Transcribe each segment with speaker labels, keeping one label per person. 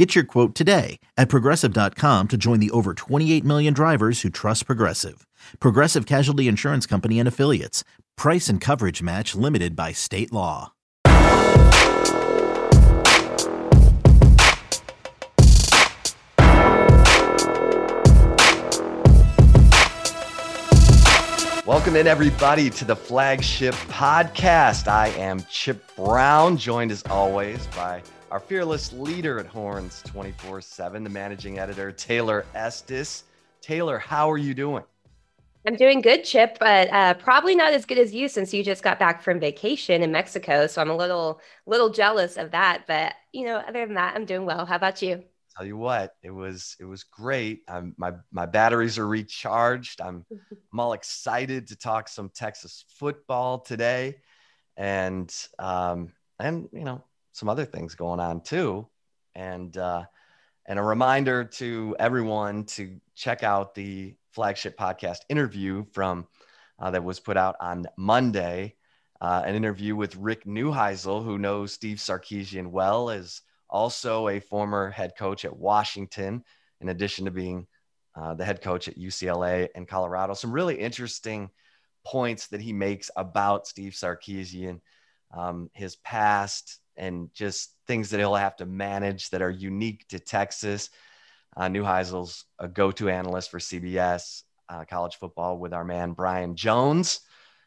Speaker 1: Get your quote today at progressive.com to join the over 28 million drivers who trust Progressive. Progressive Casualty Insurance Company and Affiliates. Price and coverage match limited by state law.
Speaker 2: Welcome in, everybody, to the flagship podcast. I am Chip Brown, joined as always by our fearless leader at Horns 24 7, the managing editor, Taylor Estes. Taylor, how are you doing?
Speaker 3: I'm doing good, Chip, but uh, probably not as good as you since you just got back from vacation in Mexico. So I'm a little, little jealous of that. But you know, other than that, I'm doing well. How about you?
Speaker 2: Tell you what, it was it was great. I'm, my my batteries are recharged. I'm I'm all excited to talk some Texas football today, and um, and you know some other things going on too, and uh, and a reminder to everyone to check out the flagship podcast interview from uh, that was put out on Monday. Uh, an interview with Rick Neuheisel, who knows Steve Sarkisian well, is also a former head coach at Washington, in addition to being uh, the head coach at UCLA and Colorado. Some really interesting points that he makes about Steve Sarkisian, um, his past, and just things that he'll have to manage that are unique to Texas. Uh, Neuheisel's a go-to analyst for CBS uh, college football with our man Brian Jones,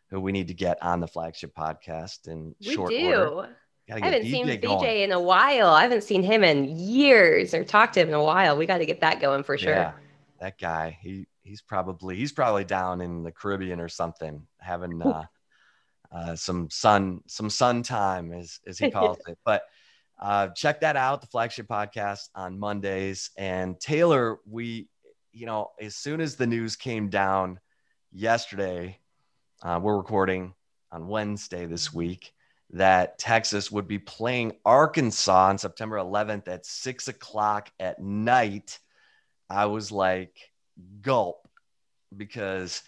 Speaker 2: who we need to get on the flagship podcast in
Speaker 3: we
Speaker 2: short
Speaker 3: do.
Speaker 2: order.
Speaker 3: I haven't seen BJ in a while. I haven't seen him in years or talked to him in a while. We got to get that going for sure.
Speaker 2: Yeah, that guy. He he's probably he's probably down in the Caribbean or something, having uh, uh, some sun some sun time as as he calls it. But uh, check that out, the flagship podcast on Mondays. And Taylor, we, you know, as soon as the news came down yesterday, uh, we're recording on Wednesday this week that Texas would be playing Arkansas on September 11th at six o'clock at night. I was like, gulp, because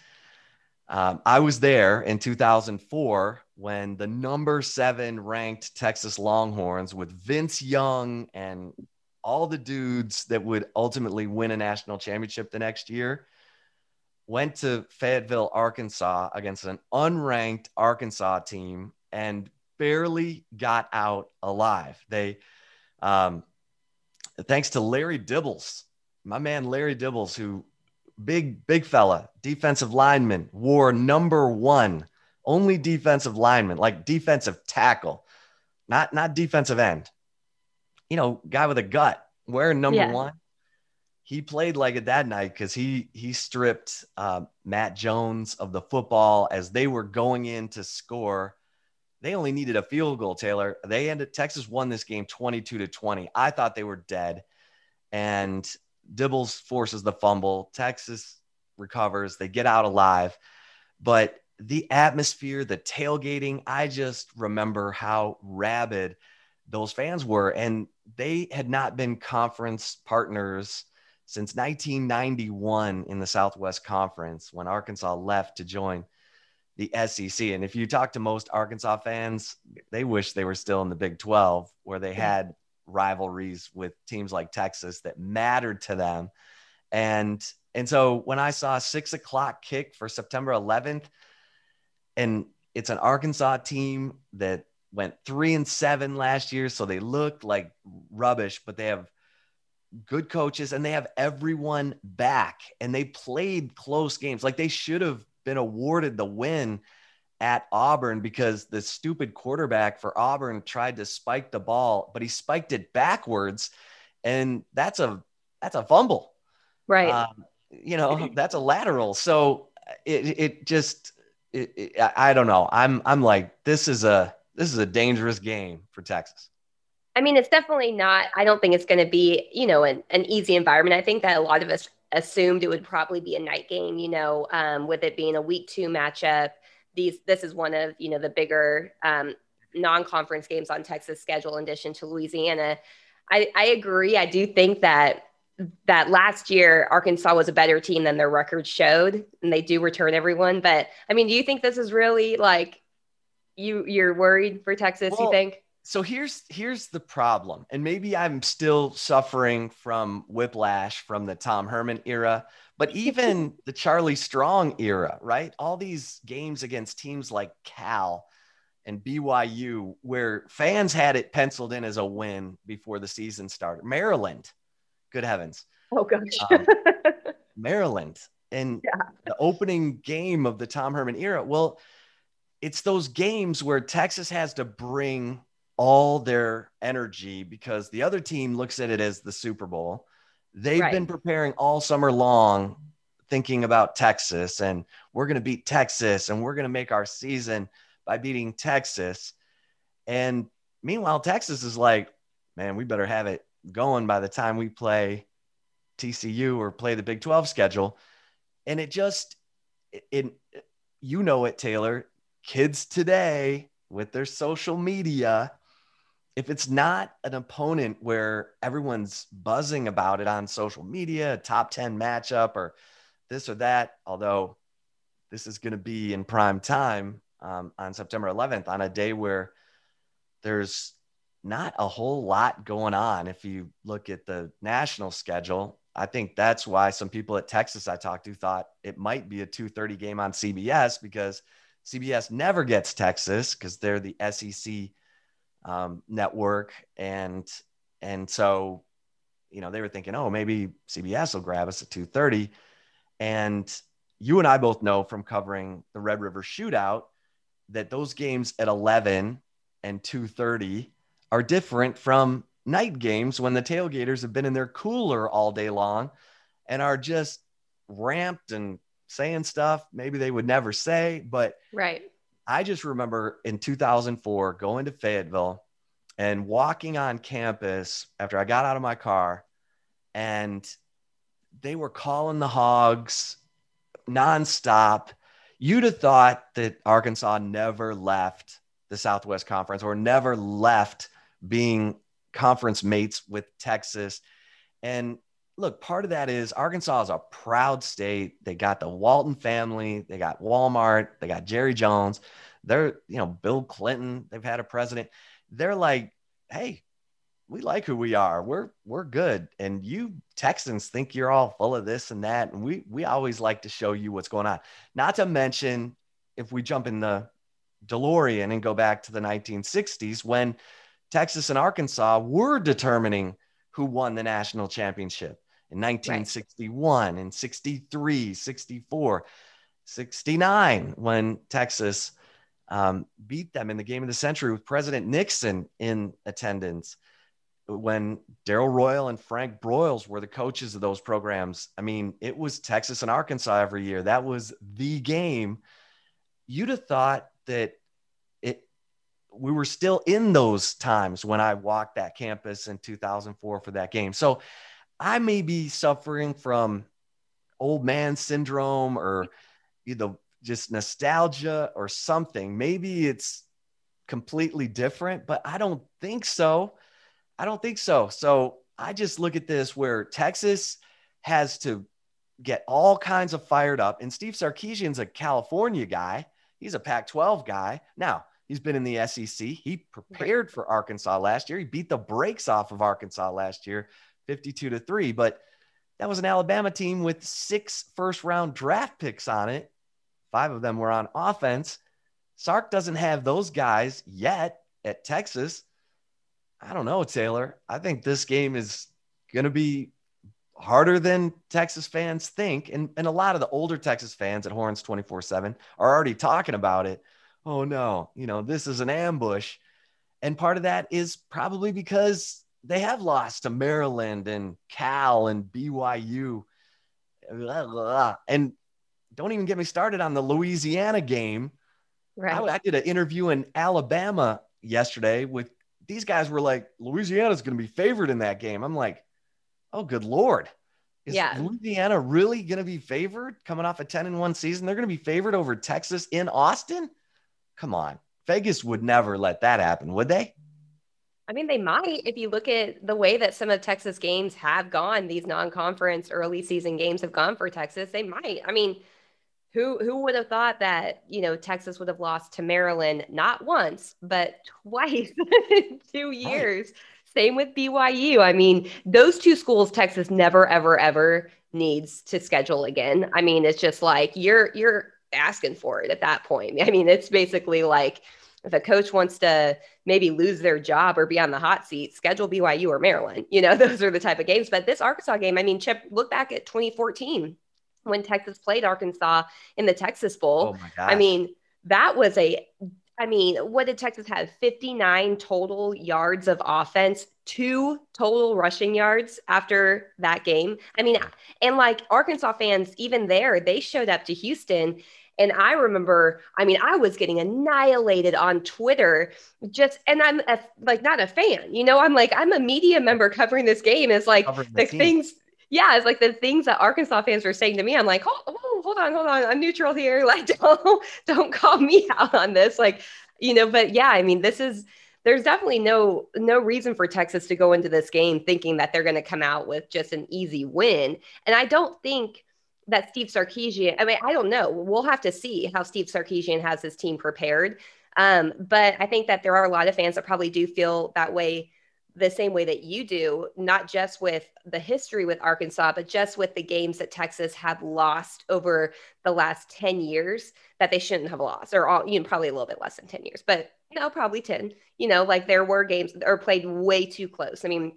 Speaker 2: um, I was there in 2004 when the number seven ranked Texas Longhorns with Vince Young and all the dudes that would ultimately win a national championship the next year went to Fayetteville, Arkansas against an unranked Arkansas team and barely got out alive. They, um, thanks to Larry Dibbles, my man Larry Dibbles, who big, big fella, defensive lineman, wore number one only defensive lineman, like defensive tackle, not not defensive end. You know, guy with a gut, wearing number yeah. one. He played like it that night because he he stripped uh, Matt Jones of the football as they were going in to score. They only needed a field goal, Taylor. They ended Texas won this game 22 to 20. I thought they were dead. And Dibbles forces the fumble. Texas recovers. They get out alive. But the atmosphere, the tailgating, I just remember how rabid those fans were. And they had not been conference partners since 1991 in the Southwest Conference when Arkansas left to join the SEC. And if you talk to most Arkansas fans, they wish they were still in the Big 12 where they had rivalries with teams like Texas that mattered to them. And and so when I saw six o'clock kick for September 11th, and it's an Arkansas team that went three and seven last year, so they look like rubbish, but they have good coaches and they have everyone back and they played close games. Like they should have been awarded the win at Auburn because the stupid quarterback for Auburn tried to spike the ball, but he spiked it backwards, and that's a that's a fumble,
Speaker 3: right? Um,
Speaker 2: you know, that's a lateral. So it it just it, it, I don't know. I'm I'm like this is a this is a dangerous game for Texas.
Speaker 3: I mean, it's definitely not. I don't think it's going to be you know an, an easy environment. I think that a lot of us assumed it would probably be a night game. You know, um, with it being a week two matchup. These this is one of you know the bigger um, non-conference games on Texas schedule in addition to Louisiana. I, I agree. I do think that that last year Arkansas was a better team than their record showed, and they do return everyone. But I mean, do you think this is really like you you're worried for Texas? Well, you think?
Speaker 2: So here's here's the problem, and maybe I'm still suffering from whiplash from the Tom Herman era, but even the Charlie Strong era, right? All these games against teams like Cal and BYU, where fans had it penciled in as a win before the season started. Maryland, good heavens.
Speaker 3: Oh gosh. um,
Speaker 2: Maryland and yeah. the opening game of the Tom Herman era. Well, it's those games where Texas has to bring all their energy because the other team looks at it as the Super Bowl. They've right. been preparing all summer long thinking about Texas and we're going to beat Texas and we're going to make our season by beating Texas. And meanwhile, Texas is like, man, we better have it going by the time we play TCU or play the Big 12 schedule. And it just, it, it you know it, Taylor. Kids today with their social media, if it's not an opponent where everyone's buzzing about it on social media, a top 10 matchup or this or that, although this is going to be in prime time, um, on September 11th on a day where there's not a whole lot going on. If you look at the national schedule, I think that's why some people at Texas I talked to thought it might be a 2:30 game on CBS because CBS never gets Texas because they're the SEC um, network, and and so you know they were thinking, oh, maybe CBS will grab us at 2:30, and you and I both know from covering the Red River Shootout that those games at 11 and 2:30 are different from night games when the tailgaters have been in their cooler all day long and are just ramped and saying stuff maybe they would never say but
Speaker 3: right
Speaker 2: i just remember in 2004 going to fayetteville and walking on campus after i got out of my car and they were calling the hogs nonstop you'd have thought that Arkansas never left the Southwest Conference or never left being conference mates with Texas. And look, part of that is Arkansas is a proud state. They got the Walton family, they got Walmart, they got Jerry Jones. They're, you know, Bill Clinton, they've had a president. They're like, hey, we like who we are. We're we're good. And you Texans think you're all full of this and that. And we we always like to show you what's going on. Not to mention if we jump in the DeLorean and go back to the 1960s when Texas and Arkansas were determining who won the national championship in 1961 right. 63, 64, 69 when Texas um, beat them in the game of the century with President Nixon in attendance when Darrell Royal and Frank Broyles were the coaches of those programs. I mean, it was Texas and Arkansas every year. That was the game. You'd have thought that it we were still in those times when I walked that campus in 2004 for that game. So I may be suffering from old man syndrome or either just nostalgia or something. Maybe it's completely different, but I don't think so. I don't think so. So I just look at this where Texas has to get all kinds of fired up. And Steve Sarkisian's a California guy. He's a Pac 12 guy. Now, he's been in the SEC. He prepared for Arkansas last year. He beat the brakes off of Arkansas last year, 52 to 3. But that was an Alabama team with six first round draft picks on it. Five of them were on offense. Sark doesn't have those guys yet at Texas. I don't know, Taylor. I think this game is going to be harder than Texas fans think. And, and a lot of the older Texas fans at Horns 24 7 are already talking about it. Oh, no, you know, this is an ambush. And part of that is probably because they have lost to Maryland and Cal and BYU. And don't even get me started on the Louisiana game. Right. I, I did an interview in Alabama yesterday with these guys were like, Louisiana's going to be favored in that game. I'm like, oh, good Lord. Is
Speaker 3: Yeah.
Speaker 2: Louisiana really going to be favored coming off a 10 and 1 season? They're going to be favored over Texas in Austin? Come on. Vegas would never let that happen, would they?
Speaker 3: I mean, they might if you look at the way that some of Texas games have gone, these non-conference early season games have gone for Texas. They might. I mean, who who would have thought that, you know, Texas would have lost to Maryland not once, but twice in two years. Same with BYU. I mean, those two schools Texas never ever ever needs to schedule again. I mean, it's just like you're you're asking for it at that point. I mean, it's basically like if a coach wants to maybe lose their job or be on the hot seat, schedule BYU or Maryland. You know, those are the type of games. But this Arkansas game, I mean, Chip, look back at 2014 when Texas played Arkansas in the Texas Bowl.
Speaker 2: Oh my.
Speaker 3: I mean, that was a, I mean, what did Texas have? 59 total yards of offense, two total rushing yards after that game. I mean, and like Arkansas fans, even there, they showed up to Houston. And I remember, I mean, I was getting annihilated on Twitter just, and I'm a, like not a fan, you know, I'm like, I'm a media member covering this game. It's like
Speaker 2: the
Speaker 3: the things, yeah, it's like the things that Arkansas fans were saying to me. I'm like, hold, hold, hold on, hold on. I'm neutral here. Like, don't, don't call me out on this. Like, you know, but yeah, I mean, this is, there's definitely no no reason for Texas to go into this game thinking that they're going to come out with just an easy win. And I don't think that Steve Sarkisian, I mean, I don't know. We'll have to see how Steve Sarkisian has his team prepared. Um, but I think that there are a lot of fans that probably do feel that way the same way that you do, not just with the history with Arkansas, but just with the games that Texas have lost over the last 10 years that they shouldn't have lost, or all, you know, probably a little bit less than 10 years, but you know, probably 10. You know, like there were games that are played way too close. I mean,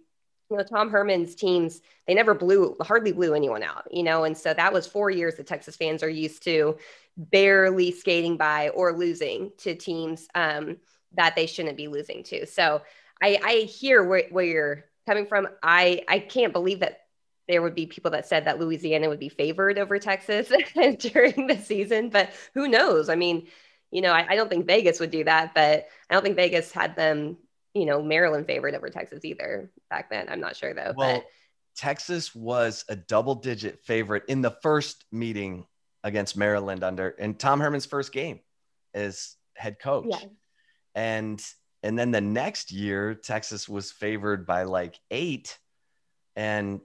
Speaker 3: you know, Tom Herman's teams, they never blew, hardly blew anyone out, you know, and so that was four years that Texas fans are used to barely skating by or losing to teams um, that they shouldn't be losing to. So I, I hear where, where you're coming from. I, I can't believe that there would be people that said that Louisiana would be favored over Texas during the season, but who knows? I mean, you know, I, I don't think Vegas would do that, but I don't think Vegas had them, you know, Maryland favored over Texas either back then. I'm not sure though.
Speaker 2: Well,
Speaker 3: but
Speaker 2: Texas was a double digit favorite in the first meeting against Maryland under in Tom Herman's first game as head coach.
Speaker 3: Yeah.
Speaker 2: And and then the next year Texas was favored by like 8 and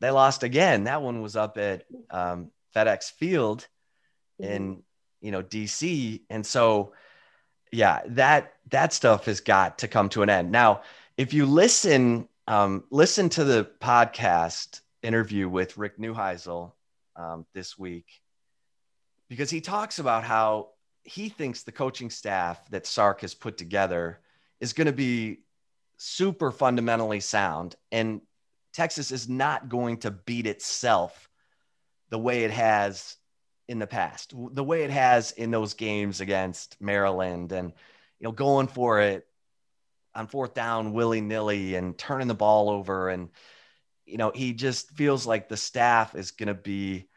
Speaker 2: they lost again. That one was up at um, FedEx Field in you know DC and so yeah that that stuff has got to come to an end. Now if you listen um, listen to the podcast interview with Rick Neuheisel um, this week because he talks about how he thinks the coaching staff that Sark has put together is going to be super fundamentally sound and Texas is not going to beat itself the way it has in the past, the way it has in those games against Maryland and you know going for it on fourth down willy nilly and turning the ball over and you know he just feels like the staff is going to be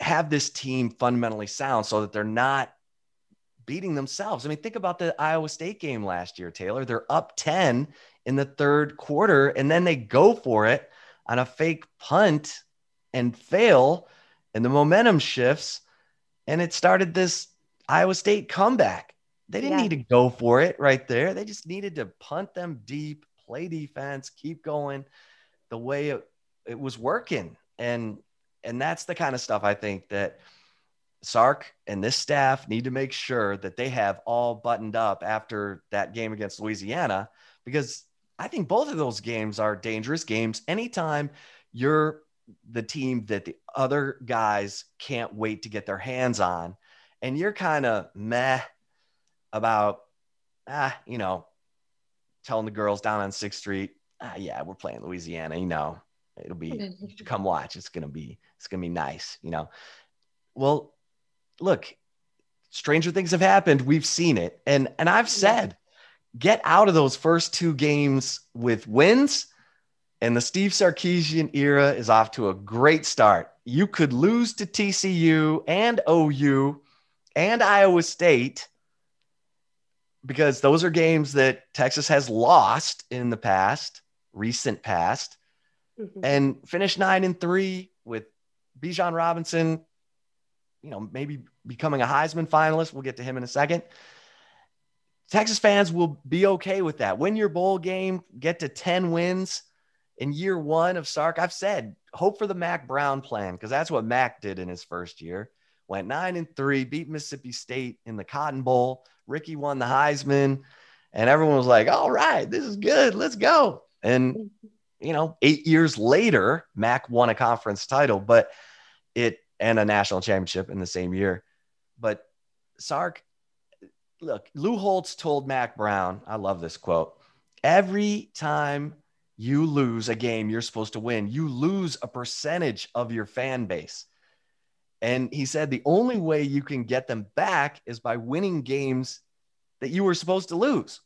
Speaker 2: have this team fundamentally sound so that they're not beating themselves. I mean, think about the Iowa State game last year, Taylor. They're up 10 in the third quarter and then they go for it on a fake punt and fail and the momentum shifts and it started this Iowa State comeback. They didn't
Speaker 3: Yeah.
Speaker 2: need to go for it right there. They just needed to punt them deep, play defense, keep going the way it, it was working. And and that's the kind of stuff I think that Sark and this staff need to make sure that they have all buttoned up after that game against Louisiana because I think both of those games are dangerous games anytime you're the team that the other guys can't wait to get their hands on. And you're kind of meh about ah you know telling the girls down on 6th street ah yeah we're playing Louisiana you know it'll be come watch. It's going to be it's going to be nice you know. Well look stranger things have happened. We've seen it. And and I've said get out of those first two games with wins and the Steve Sarkisian era is off to a great start. You could lose to TCU and OU and Iowa State because those are games that Texas has lost in the past, recent past. mm-hmm. and finish nine and three with Bijan Robinson, you know, maybe becoming a Heisman finalist. We'll get to him in a second. Texas fans will be okay with that. Win your bowl game, get to 10 wins in year one of Sark. I've said, hope for the Mack Brown plan because that's what Mack did in his first year. Went nine and three, beat Mississippi State in the Cotton Bowl. Ricky won the Heisman, and everyone was like, all right, this is good. Let's go. And, you know, eight years later, Mack won a conference title, but it and a national championship in the same year. But Sark, look, Lou Holtz told Mack Brown, I love this quote. Every time you lose a game you're supposed to win, you lose a percentage of your fan base. And he said the only way you can get them back is by winning games that you were supposed to lose.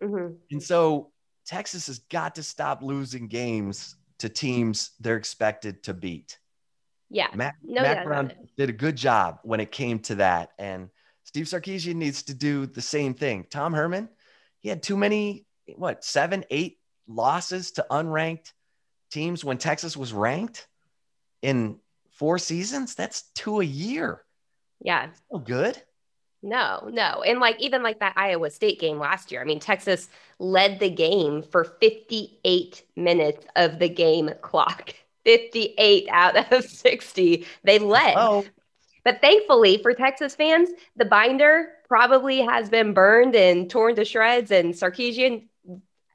Speaker 2: Mm-hmm. And so Texas has got to stop losing games to teams they're expected to beat.
Speaker 3: Yeah.
Speaker 2: Matt, no, Matt Brown did a good job when it came to that. And Steve Sarkisian needs to do the same thing. Tom Herman, he had too many, what, seven, eight losses to unranked teams when Texas was ranked in four seasons. That's two a year.
Speaker 3: Yeah.
Speaker 2: So good.
Speaker 3: No, no. And like even like that Iowa State game last year, I mean, Texas led the game for 58 minutes of the game clock. 58 out of 60. They led. Oh. But thankfully for Texas fans, the binder probably has been burned and torn to shreds. And Sarkisian,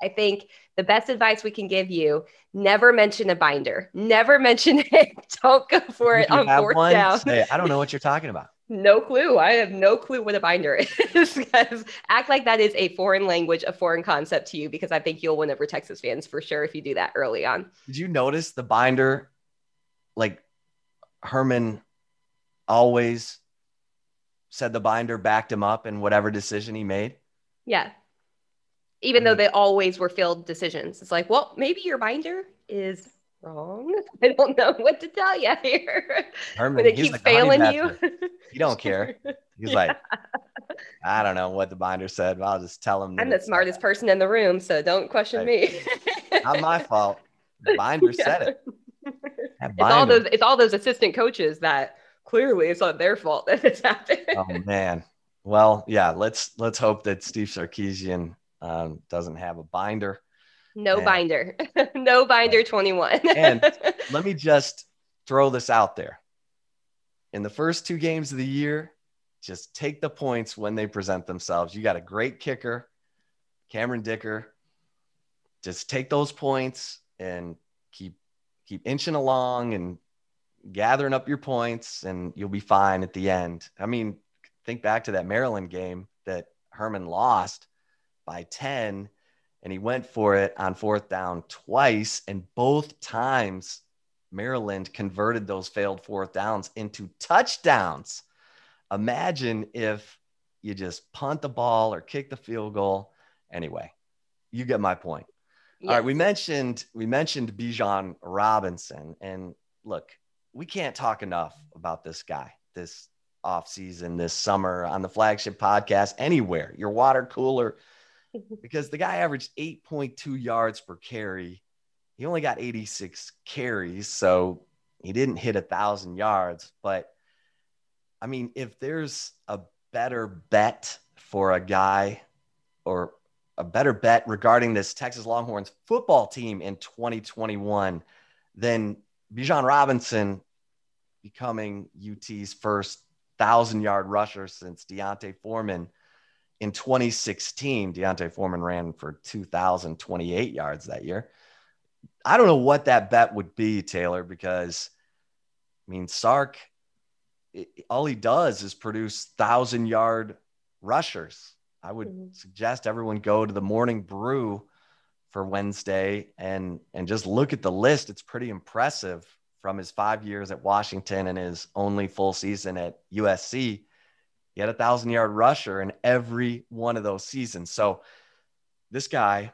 Speaker 3: I think the best advice we can give you never mention a binder, never mention it. Don't go for it on fourth one? down.
Speaker 2: Say, I don't know what you're talking about.
Speaker 3: No clue. I have no clue what a binder is. because act like that is a foreign language, a foreign concept to you, because I think you'll win over Texas fans for sure if you do that early on.
Speaker 2: Did you notice the binder? Like Herman always said the binder backed him up in whatever decision he made.
Speaker 3: Yeah. Even though mm-hmm. they always were failed decisions. It's like, well, maybe your binder is wrong. I don't know what to tell you here.
Speaker 2: Herman, it keeps like failing you. he don't care. He's yeah. like, I don't know what the binder said, but I'll just tell him.
Speaker 3: I'm the smartest person in the room, so don't question me.
Speaker 2: Not my fault. The binder yeah. said it.
Speaker 3: It's all those. It's all those assistant coaches that clearly it's not their fault that it's happened.
Speaker 2: oh man. Well, yeah. Let's let's hope that Steve Sarkisian um, doesn't have a binder.
Speaker 3: No and, binder. no binder 21.
Speaker 2: and let me just throw this out there. In the first two games of the year, just take the points when they present themselves. You got a great kicker, Cameron Dicker. Just take those points and keep keep inching along and gathering up your points and you'll be fine at the end. I mean, think back to that Maryland game that Herman lost by 10 and he went for it on fourth down twice. And both times, Maryland converted those failed fourth downs into touchdowns. Imagine if you just punt the ball or kick the field goal. Anyway, you get my point. Yes. All right, we mentioned we mentioned Bijan Robinson, and look, we can't talk enough about this guy this off season, this summer on the flagship podcast, anywhere, your water cooler, because the guy averaged 8.2 yards per carry. He only got 86 carries, so he didn't hit a thousand yards. But I mean, if there's a better bet for a guy or a better bet regarding this Texas Longhorns football team in 2021 than Bijan Robinson becoming UT's first thousand yard rusher since D'Onta Foreman in 2016, D'Onta Foreman ran for 2,028 yards that year. I don't know what that bet would be, Taylor, because I mean, Sark, it, all he does is produce thousand yard rushers. I would mm-hmm. suggest everyone go to the morning brew for Wednesday and and just look at the list. It's pretty impressive from his five years at Washington and his only full season at USC. He had a thousand yard rusher in every one of those seasons. So this guy,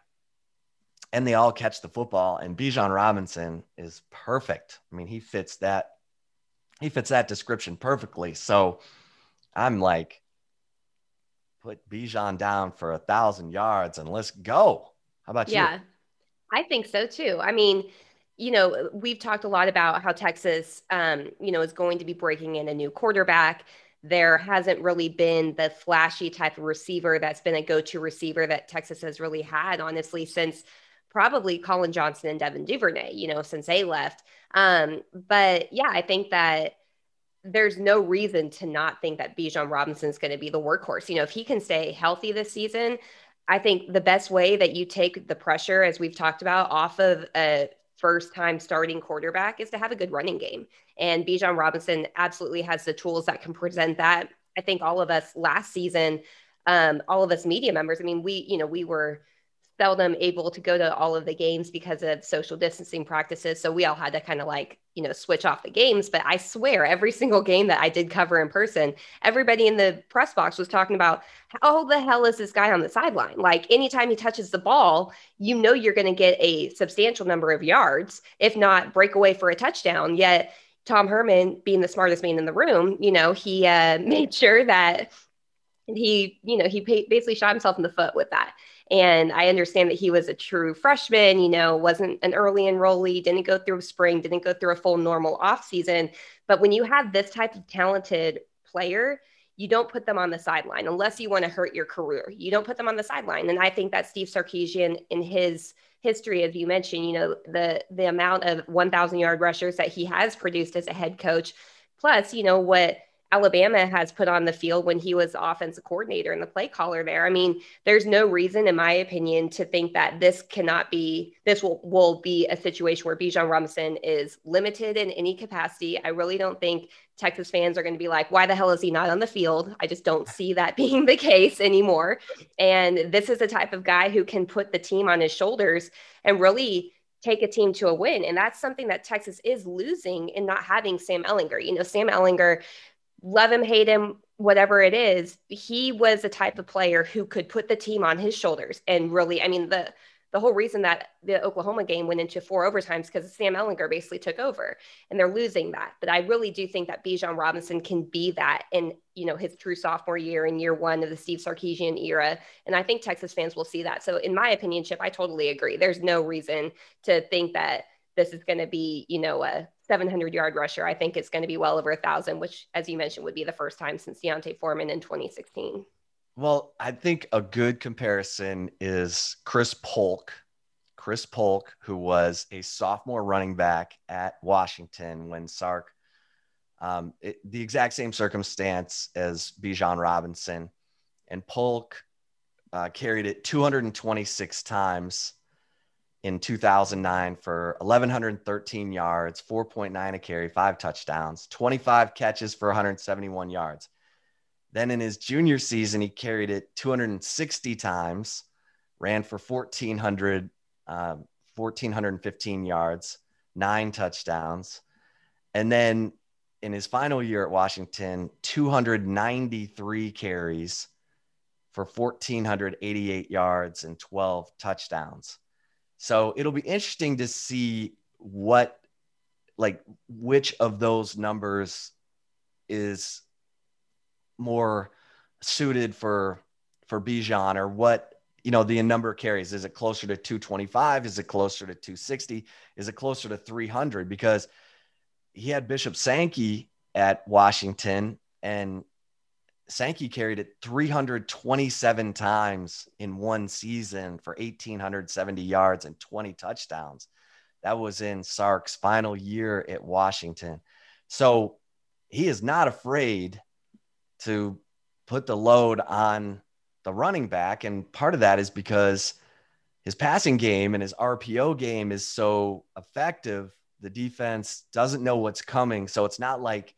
Speaker 2: and they all catch the football. And Bijan Robinson is perfect. I mean, he fits that. He fits that description perfectly. So I'm like, put Bijan down for a thousand yards and let's go. How about
Speaker 3: yeah,
Speaker 2: you?
Speaker 3: Yeah, I think so too. I mean, you know, we've talked a lot about how Texas, um, you know, is going to be breaking in a new quarterback. There hasn't really been the flashy type of receiver that's been a go to receiver that Texas has really had, honestly, since probably Collin Johnson and Devin Duvernay, you know, since they left. Um, but yeah, I think that there's no reason to not think that Bijan Robinson is going to be the workhorse. You know, if he can stay healthy this season, I think the best way that you take the pressure, as we've talked about, off of a first time starting quarterback is to have a good running game. And Bijan Robinson absolutely has the tools that can present that. I think all of us last season, um, all of us media members, I mean, we, you know, we were seldom able to go to all of the games because of social distancing practices. So we all had to kind of like, you know, switch off the games. But I swear, every single game that I did cover in person, everybody in the press box was talking about how the hell is this guy on the sideline? Like anytime he touches the ball, you know you're going to get a substantial number of yards, if not break away for a touchdown. Yet Tom Herman, being the smartest man in the room, you know, he uh, made sure that he, you know, he basically shot himself in the foot with that. And I understand that he was a true freshman, you know, wasn't an early enrollee, didn't go through spring, didn't go through a full normal off season. But when you have this type of talented player, you don't put them on the sideline unless you want to hurt your career. You don't put them on the sideline. And I think that Steve Sarkisian in his history, as you mentioned, you know, the the amount of 1,000 yard rushers that he has produced as a head coach, plus, you know, what Alabama has put on the field when he was offensive coordinator and the play caller there. I mean, there's no reason, in my opinion, to think that this cannot be, this will, will be a situation where Bijan Robinson is limited in any capacity. I really don't think Texas fans are going to be like, why the hell is he not on the field? I just don't see that being the case anymore. And this is the type of guy who can put the team on his shoulders and really take a team to a win. And that's something that Texas is losing in not having Sam Ehlinger. You know, Sam Ehlinger love him, hate him, whatever it is, he was the type of player who could put the team on his shoulders and really, I mean, the the whole reason that the Oklahoma game went into four overtimes because Sam Ehlinger basically took over and they're losing that. But I really do think that Bijan Robinson can be that in, you know, his true sophomore year in year one of the Steve Sarkisian era. And I think Texas fans will see that. So in my opinion, Chip, I totally agree. There's no reason to think that this is going to be, you know, a 700 yard rusher. I think it's going to be well over a thousand, which, as you mentioned, would be the first time since D'Onta Foreman in 2016.
Speaker 2: Well, I think a good comparison is Chris Polk. Chris Polk, who was a sophomore running back at Washington when Sark, um, it, the exact same circumstance as Bijan Robinson. And Polk uh, carried it 226 times in 2009 for 1,113 yards, 4.9 a carry, five touchdowns, 25 catches for 171 yards. Then in his junior season, he carried it 260 times, ran for 1,400, uh, 1,415 yards, nine touchdowns. And then in his final year at Washington, 293 carries for 1,488 yards and 12 touchdowns. So it'll be interesting to see what, like, which of those numbers is more suited for for Bijan or what you know the number of carries. Is it closer to 225 is it closer to 260 is it closer to 300 because he had Bishop Sankey at Washington and Sankey carried it 327 times in one season for 1,870 yards and 20 touchdowns. That was in Sark's final year at Washington. So he is not afraid to put the load on the running back. And part of that is because his passing game and his RPO game is so effective. The defense doesn't know what's coming. So it's not like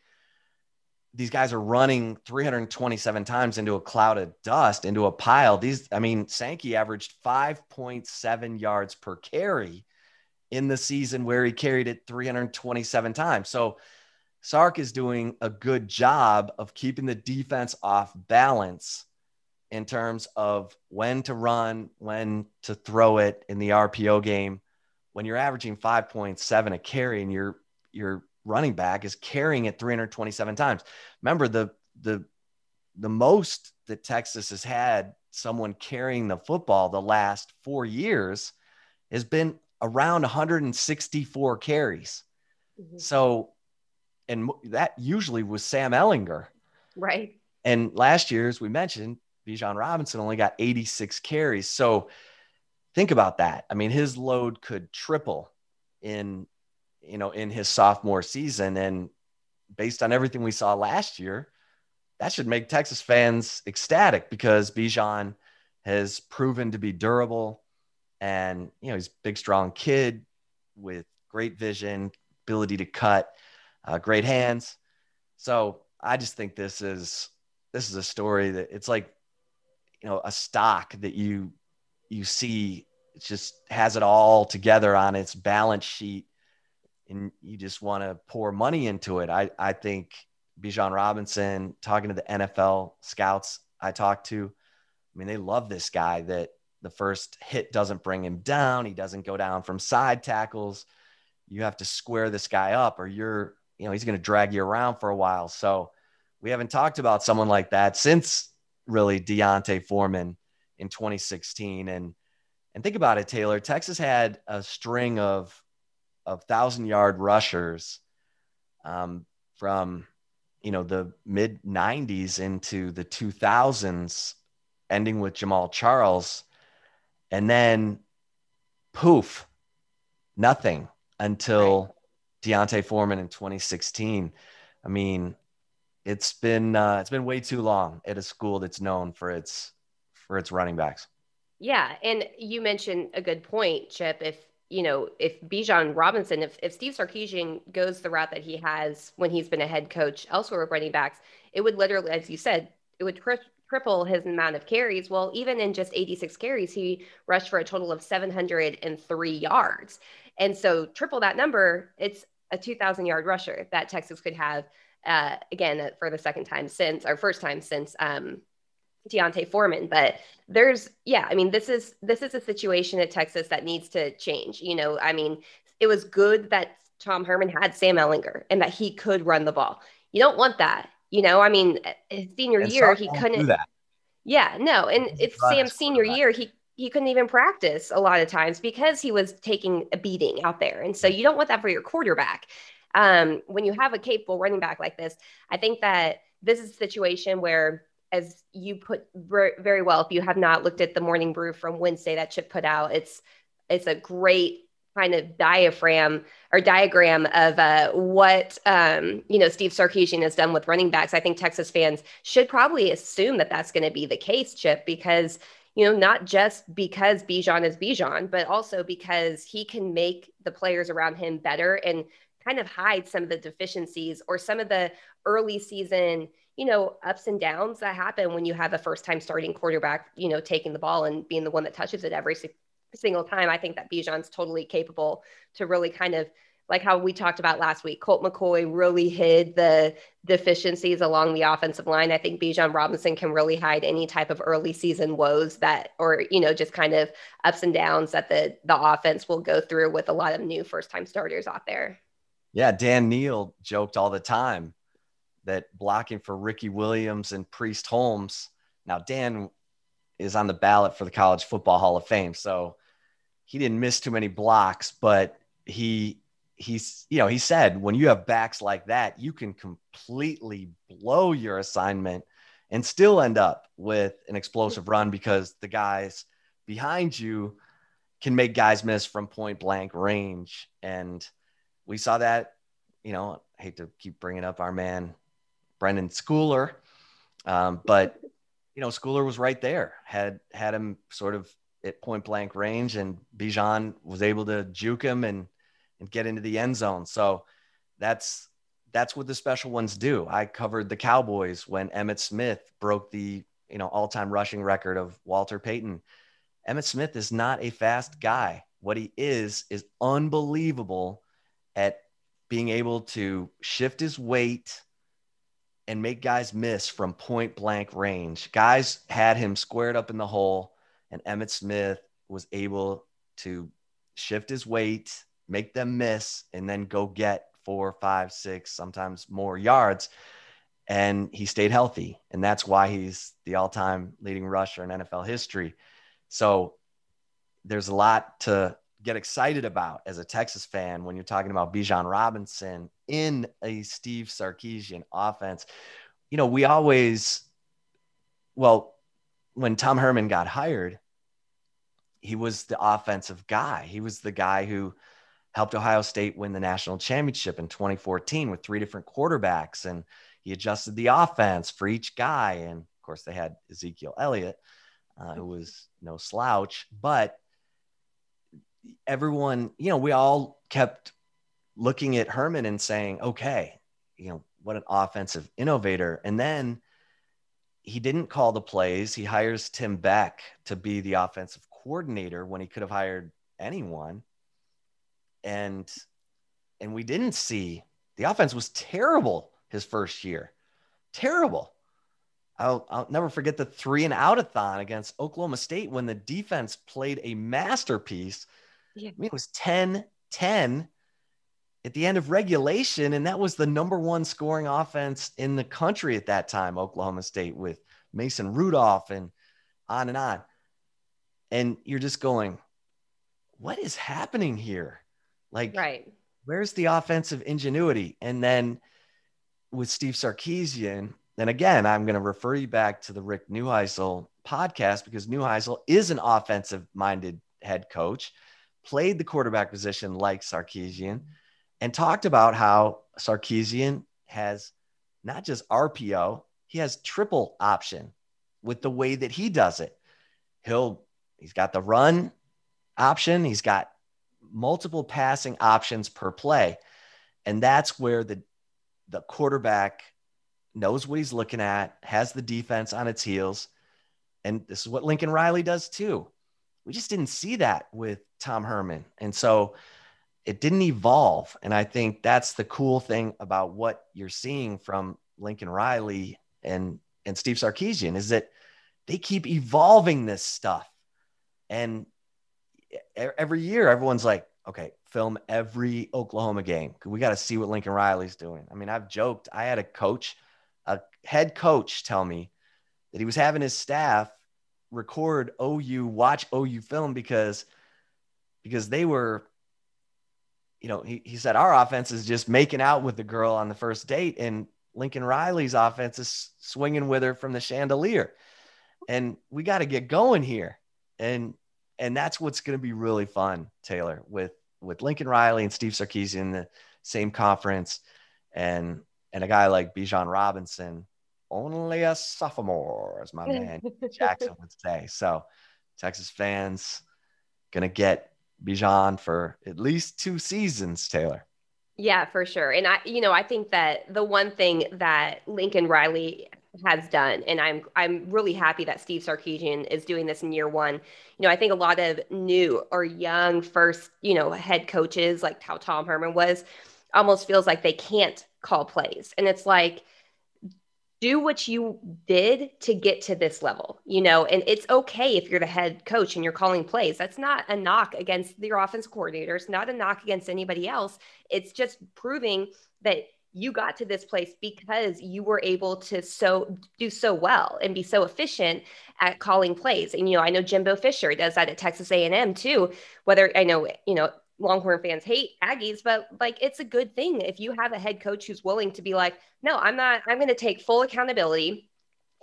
Speaker 2: these guys are running 327 times into a cloud of dust, into a pile. These, I mean, Sankey averaged 5.7 yards per carry in the season where he carried it 327 times. So Sark is doing a good job of keeping the defense off balance in terms of when to run, when to throw it in the RPO game. When you're averaging 5.7 a carry and you're you're running back is carrying it 327 times. Remember the the the most that Texas has had someone carrying the football the last 4 years has been around 164 carries. Mm-hmm. So, and that usually was Sam Ehlinger.
Speaker 3: Right.
Speaker 2: And last year, as we mentioned, Bijan Robinson only got 86 carries. So think about that. I mean, his load could triple in, you know, in his sophomore season. And based on everything we saw last year, that should make Texas fans ecstatic because Bijan has proven to be durable and you know he's a big strong kid with great vision ability to cut uh, great hands so i just think this is this is a story that it's like you know a stock that you you see it just has it all together on its balance sheet and you just want to pour money into it i i think Bijan Robinson talking to the NFL scouts I talked to I mean they love this guy that the first hit doesn't bring him down. He doesn't go down from side tackles. You have to square this guy up, or you're, you know, he's going to drag you around for a while. So we haven't talked about someone like that since really D'Onta Foreman in 2016. And and think about it, Taylor. Texas had a string of of thousand yard rushers um, from you know the mid 90s into the 2000s, ending with Jamaal Charles and then poof, nothing until right. D'Onta Foreman in 2016. I mean, it's been uh, it's been way too long at a school that's known for its for its running backs.
Speaker 3: Yeah, and you mentioned a good point, Chip. If you know, if Bijan Robinson, if, if Steve Sarkisian goes the route that he has when he's been a head coach elsewhere with running backs, it would literally, as you said, it would triple his amount of carries. Well, even in just 86 carries, he rushed for a total of 703 yards. And so, triple that number, it's a 2,000 yard rusher that Texas could have uh, again uh, for the second time since, or first time since um, D'Onta Foreman. But there's, yeah, I mean, this is this is a situation at Texas that needs to change. You know, I mean, it was good that Tom Herman had Sam Ehlinger and that he could run the ball. You don't want that you know, I mean, his senior and year, he couldn't. Yeah, no, and it's Sam's senior year. He he couldn't even practice a lot of times because he was taking a beating out there, and so you don't want that for your quarterback. Um, when you have a capable running back like this, I think that this is a situation where, as you put very well, if you have not looked at the morning brew from Wednesday that Chip put out, it's it's a great kind of diaphragm or diagram of uh, what um, you know Steve Sarkisian has done with running backs. I think Texas fans should probably assume that that's going to be the case, Chip, because you know not just because Bijan is Bijan, but also because he can make the players around him better and kind of hide some of the deficiencies or some of the early season you know ups and downs that happen when you have a first time starting quarterback you know taking the ball and being the one that touches it every single time. I think that Bijan's totally capable to really kind of like how we talked about last week. Colt McCoy really hid the deficiencies along the offensive line. I think Bijan Robinson can really hide any type of early season woes that, or you know, just kind of ups and downs that the the offense will go through with a lot of new first time starters out there.
Speaker 2: Yeah, Dan Neil joked all the time that blocking for Ricky Williams and Priest Holmes. Now Dan is on the ballot for the College Football Hall of Fame, so he didn't miss too many blocks, but he he's you know he said when you have backs like that, you can completely blow your assignment and still end up with an explosive run because the guys behind you can make guys miss from point blank range, and we saw that. You know, I hate to keep bringing up our man Brenden Schooler, um, but you know Schooler was right there, had had him sort of at point blank range, and Bijan was able to juke him and and get into the end zone. So that's that's what the special ones do. I covered the Cowboys when Emmitt Smith broke the you know all-time rushing record of Walter Payton. Emmitt Smith is not a fast guy. What he is is unbelievable at being able to shift his weight and make guys miss from point blank range. Guys had him squared up in the hole and Emmitt Smith was able to shift his weight, make them miss, and then go get four, five, six, sometimes more yards. And he stayed healthy. And that's why he's the all time leading rusher in NFL history. So there's a lot to get excited about as a Texas fan when you're talking about Bijan Robinson in a Steve Sarkisian offense. You know, we always, well, when Tom Herman got hired, he was the offensive guy. He was the guy who helped Ohio State win the national championship in 2014 with three different quarterbacks. And he adjusted the offense for each guy. And of course, they had Ezekiel Elliott, uh, who was no slouch. But everyone, you know, we all kept looking at Herman and saying, okay, you know, what an offensive innovator. And then he didn't call the plays. He hires Tim Beck to be the offensive coordinator when he could have hired anyone. And and we didn't see the offense was terrible his first year. Terrible. I'll, I'll never forget the three and out a thon against Oklahoma State when the defense played a masterpiece yeah. I mean, it was 10 10 at the end of regulation. And that was the number one scoring offense in the country at that time, Oklahoma State, with Mason Rudolph and on and on. And you're just going, what is happening here? Like,
Speaker 3: right.
Speaker 2: where's the offensive ingenuity? And then with Steve Sarkisian, and again, I'm going to refer you back to the Rick Neuheisel podcast because Neuheisel is an offensive minded head coach played the quarterback position like Sarkisian and talked about how Sarkisian has not just RPO, he has triple option with the way that he does it. He'll he's got the run option, he's got multiple passing options per play. And that's where the the quarterback knows what he's looking at, has the defense on its heels. And this is what Lincoln Riley does too. We just didn't see that with Tom Herman. And so it didn't evolve. And I think that's the cool thing about what you're seeing from Lincoln Riley and, and Steve Sarkisian is that they keep evolving this stuff. And every year, everyone's like, okay, film every Oklahoma game. We got to see what Lincoln Riley's doing. I mean, I've joked, I had a coach, a head coach tell me that he was having his staff record OU, watch OU film because because they were, you know, he, he said our offense is just making out with the girl on the first date, and Lincoln Riley's offense is swinging with her from the chandelier, and we got to get going here, and and that's what's going to be really fun, Taylor, with with Lincoln Riley and Steve Sarkisian in the same conference, and and a guy like Bijan Robinson only a sophomore, as my man Jackson would say. So, Texas fans gonna get Bijan for at least two seasons, Taylor.
Speaker 3: Yeah, for sure. And I, you know, I think that the one thing that Lincoln Riley has done, and I'm I'm really happy that Steve Sarkisian is doing this in year one. You know, I think a lot of new or young first, you know, head coaches like how Tom Herman was, almost feels like they can't call plays, and it's like do what you did to get to this level, you know, and it's okay if you're the head coach and you're calling plays. That's not a knock against your offense coordinators, not a knock against anybody else. It's just proving that you got to this place because you were able to so do so well and be so efficient at calling plays. And you know, I know Jimbo Fisher does that at Texas A&M too. Whether I know, you know, Longhorn fans hate Aggies, but like it's a good thing if you have a head coach who's willing to be like, no, I'm not, I'm going to take full accountability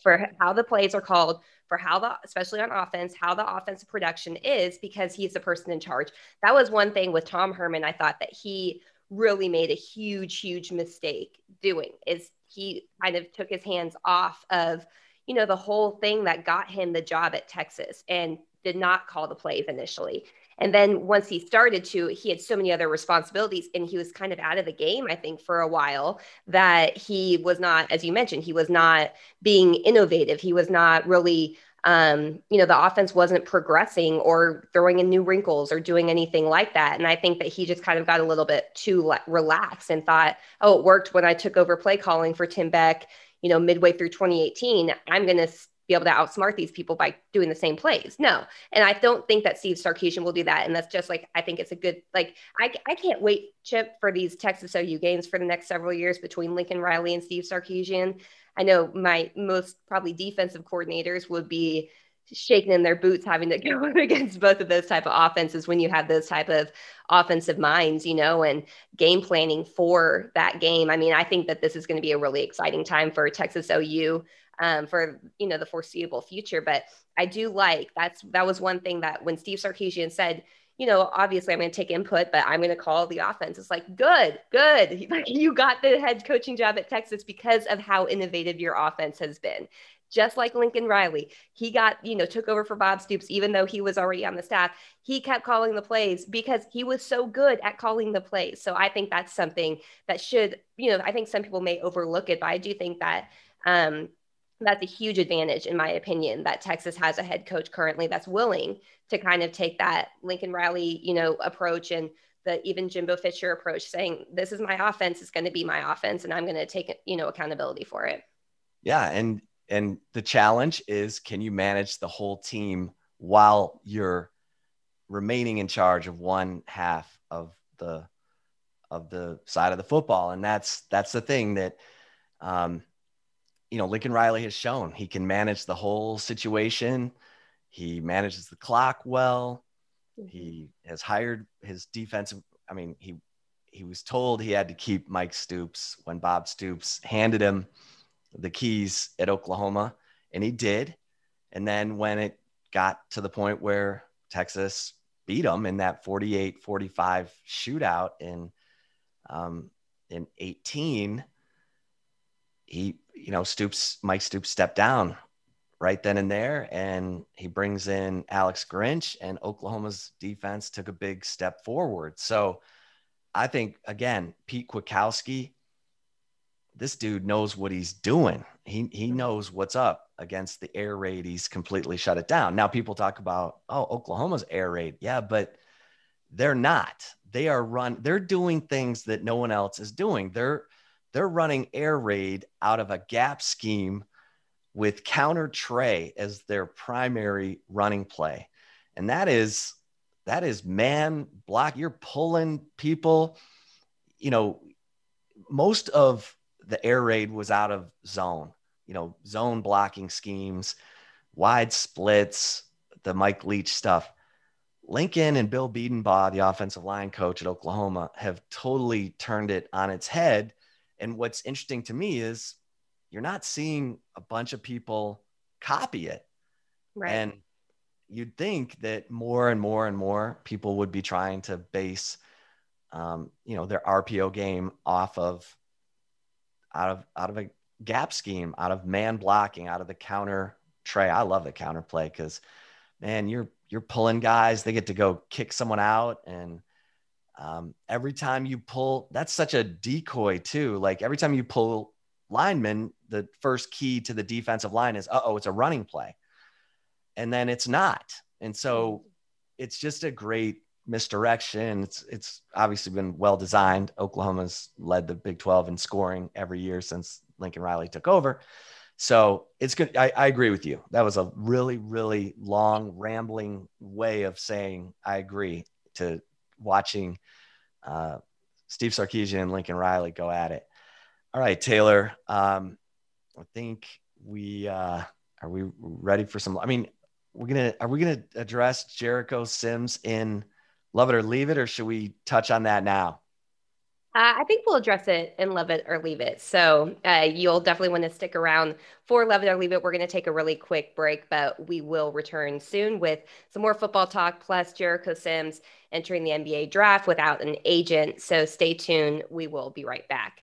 Speaker 3: for how the plays are called, for how the, especially on offense, how the offensive production is because he's the person in charge. That was one thing with Tom Herman. I thought that he really made a huge, huge mistake doing is he kind of took his hands off of, you know, the whole thing that got him the job at Texas and did not call the plays initially. And then once he started to, he had so many other responsibilities and he was kind of out of the game, I think, for a while that he was not, as you mentioned, he was not being innovative. He was not really, um, you know, the offense wasn't progressing or throwing in new wrinkles or doing anything like that. And I think that he just kind of got a little bit too relaxed and thought, oh, it worked when I took over play calling for Tim Beck, you know, midway through 2018. I'm going to be able to outsmart these people by doing the same plays. No. And I don't think that Steve Sarkisian will do that. And that's just like, I think it's a good, like, I, I can't wait, Chip, for these Texas OU games for the next several years between Lincoln Riley and Steve Sarkisian. I know my most probably defensive coordinators would be shaking in their boots having to go against both of those type of offenses when you have those type of offensive minds you know and game planning for that game i mean i think that this is going to be a really exciting time for texas ou um, for you know the foreseeable future but i do like that's that was one thing that when steve sarkisian said you know, obviously I'm going to take input, but I'm going to call the offense. It's like, good, good. Like you got the head coaching job at Texas because of how innovative your offense has been just like Lincoln Riley. He got, you know, took over for Bob Stoops, even though he was already on the staff. He kept calling the plays because he was so good at calling the plays. So I think that's something that should, you know, I think some people may overlook it, but I do think that um, that's a huge advantage, in my opinion, that Texas has a head coach currently that's willing to kind of take that Lincoln Riley, you know, approach and the even Jimbo Fisher approach, saying, "This is my offense. It's going to be my offense, and I'm going to take you know accountability for it."
Speaker 2: Yeah, and and the challenge is can you manage the whole team while you're remaining in charge of one half of the of the side of the football and that's that's the thing that um you know Lincoln Riley has shown he can manage the whole situation. He manages the clock well. He has hired his defensive i mean he he was told he had to keep Mike Stoops when Bob Stoops handed him the keys at Oklahoma, and he did. And then when it got to the point where Texas beat them in that 48 45 shootout in, um, in 18, he, you know, Stoops, Mike Stoops stepped down right then and there. And he brings in Alex Grinch, and Oklahoma's defense took a big step forward. So I think, again, Pete Kwiatkowski this dude knows what he's doing. He he knows what's up against the air raid. He's completely shut it down. Now people talk about oh Oklahoma's air raid, yeah, but they're not. They are run. They're doing things that no one else is doing. They're they're running air raid out of a gap scheme with counter Trey as their primary running play, and that is that is man block. You're pulling people. You know, most of the air raid was out of zone, you know, zone blocking schemes, wide splits, the Mike Leach stuff. Lincoln and Bill Bedenbaugh, the offensive line coach at Oklahoma, have totally turned it on its head. And what's interesting to me is you're not seeing a bunch of people copy it. Right. And you'd think that more and more and more people would be trying to base, um, you know, their RPO game off of out of out of a gap scheme, out of man blocking, out of the counter Trey. I love the counter play because man, you're you're pulling guys, they get to go kick someone out. And um, every time you pull, that's such a decoy too. Like every time you pull linemen, the first key to the defensive line is, oh, it's a running play. And then it's not. And so it's just a great misdirection. It's it's obviously been well designed. Oklahoma's led the Big 12 in scoring every year since Lincoln Riley took over. So it's good. I, I agree with you. That was a really, really long, rambling way of saying I agree to watching uh, Steve Sarkisian and Lincoln Riley go at it. All right, Taylor. Um, I think we uh, are we ready for some. I mean, we're gonna are we gonna address Jericho Sims in love it or leave it, or should we touch on that now?
Speaker 3: Uh, I think we'll address it and love it or leave it. So uh, you'll definitely want to stick around for love it or leave it. We're going to take a really quick break, but we will return soon with some more football talk, plus Jericho Sims entering the NBA draft without an agent. So stay tuned. We will be right back.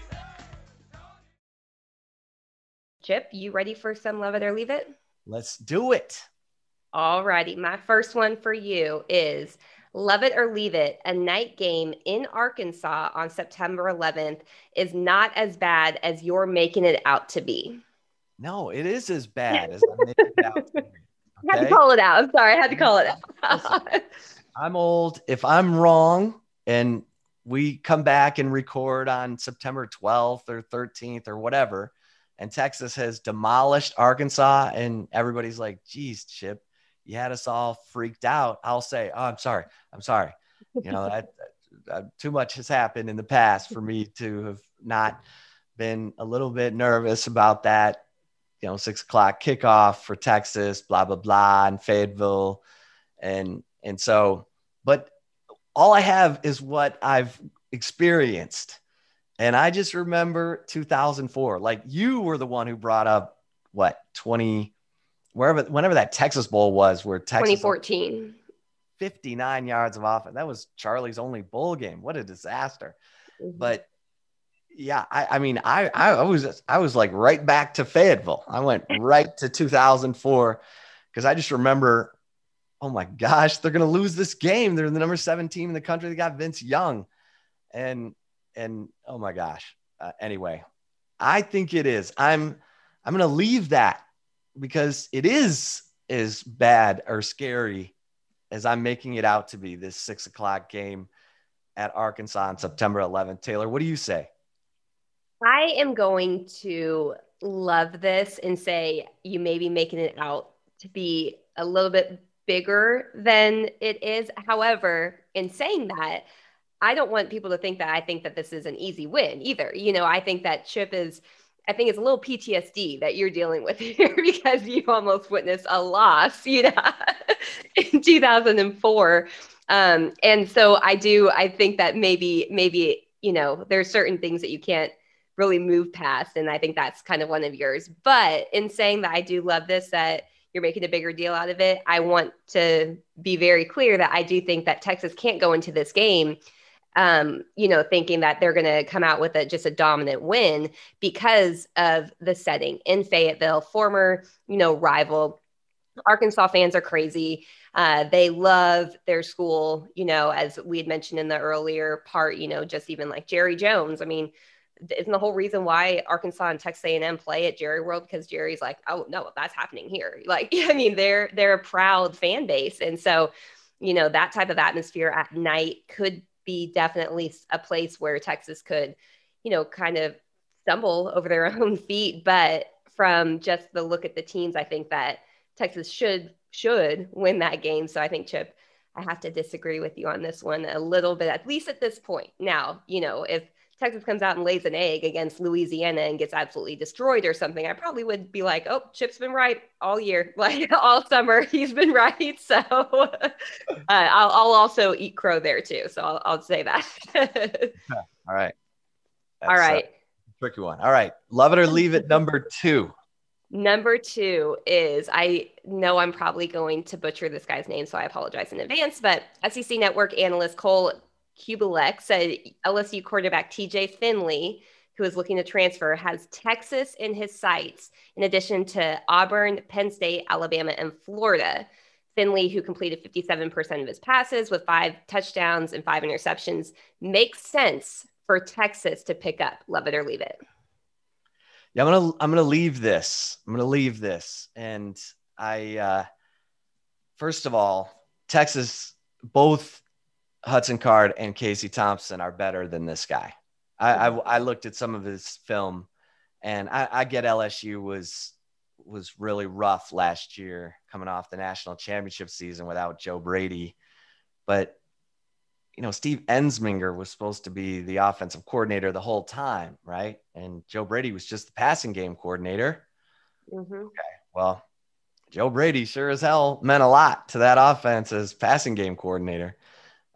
Speaker 3: Chip, you ready for some love it or leave it?
Speaker 2: Let's do it.
Speaker 3: All righty. My first one for you is love it or leave it. A night game in Arkansas on September 11th is not as bad as you're making it out to be.
Speaker 2: No, it is as bad as I'm making it out to be. Okay?
Speaker 3: I had to call it out. I'm sorry. I had to call it out.
Speaker 2: I'm old. If I'm wrong and we come back and record on September 12th or 13th or whatever, and Texas has demolished Arkansas, and everybody's like, geez, Chip, you had us all freaked out. I'll say, oh, I'm sorry. I'm sorry. You know, that, too much has happened in the past for me to have not been a little bit nervous about that. You know, six o'clock kickoff for Texas, blah blah blah, in Fayetteville, and and so, but all I have is what I've experienced. And I just remember 2004. Like you were the one who brought up what 20 wherever whenever that Texas Bowl was where Texas
Speaker 3: 2014
Speaker 2: 59 yards of offense. That was Charlie's only bowl game. What a disaster. Mm-hmm. But yeah, I, I mean, I, I was I was like right back to Fayetteville. I went right to 2004 because I just remember, oh my gosh, they're gonna lose this game. They're the number seven team in the country. They got Vince Young, and and oh my gosh. Uh, anyway, I think it is. I'm I'm gonna leave that because it is as bad or scary as I'm making it out to be. This six o'clock game at Arkansas on September 11th. Taylor, what do you say?
Speaker 3: I am going to love this and say you may be making it out to be a little bit bigger than it is. However, in saying that, I don't want people to think that I think that this is an easy win either. You know, I think that Chip is, I think it's a little PTSD that you're dealing with here because you almost witnessed a loss, you know, in 2004. Um, and so I do, I think that maybe, maybe, you know, there's certain things that you can't really move past. And I think that's kind of one of yours. But in saying that, I do love this, that you're making a bigger deal out of it. I want to be very clear that I do think that Texas can't go into this game um, you know, thinking that they're going to come out with a just a dominant win because of the setting in Fayetteville, former, you know, rival. Arkansas fans are crazy. Uh, they love their school, you know, as we had mentioned in the earlier part, you know, just even like Jerry Jones. I mean, isn't the whole reason why Arkansas and Texas A&M play at Jerry World because Jerry's like, oh no, that's happening here. Like, I mean, they're they're a proud fan base, and so you know that type of atmosphere at night could be definitely a place where Texas could, you know, kind of stumble over their own feet. But from just the look at the teams, I think that Texas should should win that game. So I think Chip, I have to disagree with you on this one a little bit, at least at this point. Now, you know, if Texas comes out and lays an egg against Louisiana and gets absolutely destroyed or something, I probably would be like, oh, Chip's been right all year, like all summer. He's been right. So uh, I'll, I'll, also eat crow there too. So I'll, I'll say that.
Speaker 2: all right.
Speaker 3: That's all right.
Speaker 2: tricky one. All right. Love it or leave it. Number two.
Speaker 3: Number two is I know I'm probably going to butcher this guy's name, so I apologize in advance. But SEC Network analyst Cole Cubelic said LSU quarterback TJ Finley, who is looking to transfer, has Texas in his sights, in addition to Auburn, Penn State, Alabama, and Florida. Finley, who completed 57% of his passes with five touchdowns and five interceptions, makes sense for Texas to pick up. Love it or leave it.
Speaker 2: Yeah, I'm gonna I'm gonna leave this. I'm gonna leave this, and I uh, first of all, Texas both Hudson Card and Casey Thompson are better than this guy. I, I, I looked at some of his film, and I, I get LSU was was really rough last year, coming off the national championship season without Joe Brady. But you know, Steve Ensminger was supposed to be the offensive coordinator the whole time, right? And Joe Brady was just the passing game coordinator. Mm-hmm. Okay. Well, Joe Brady sure as hell meant a lot to that offense as passing game coordinator.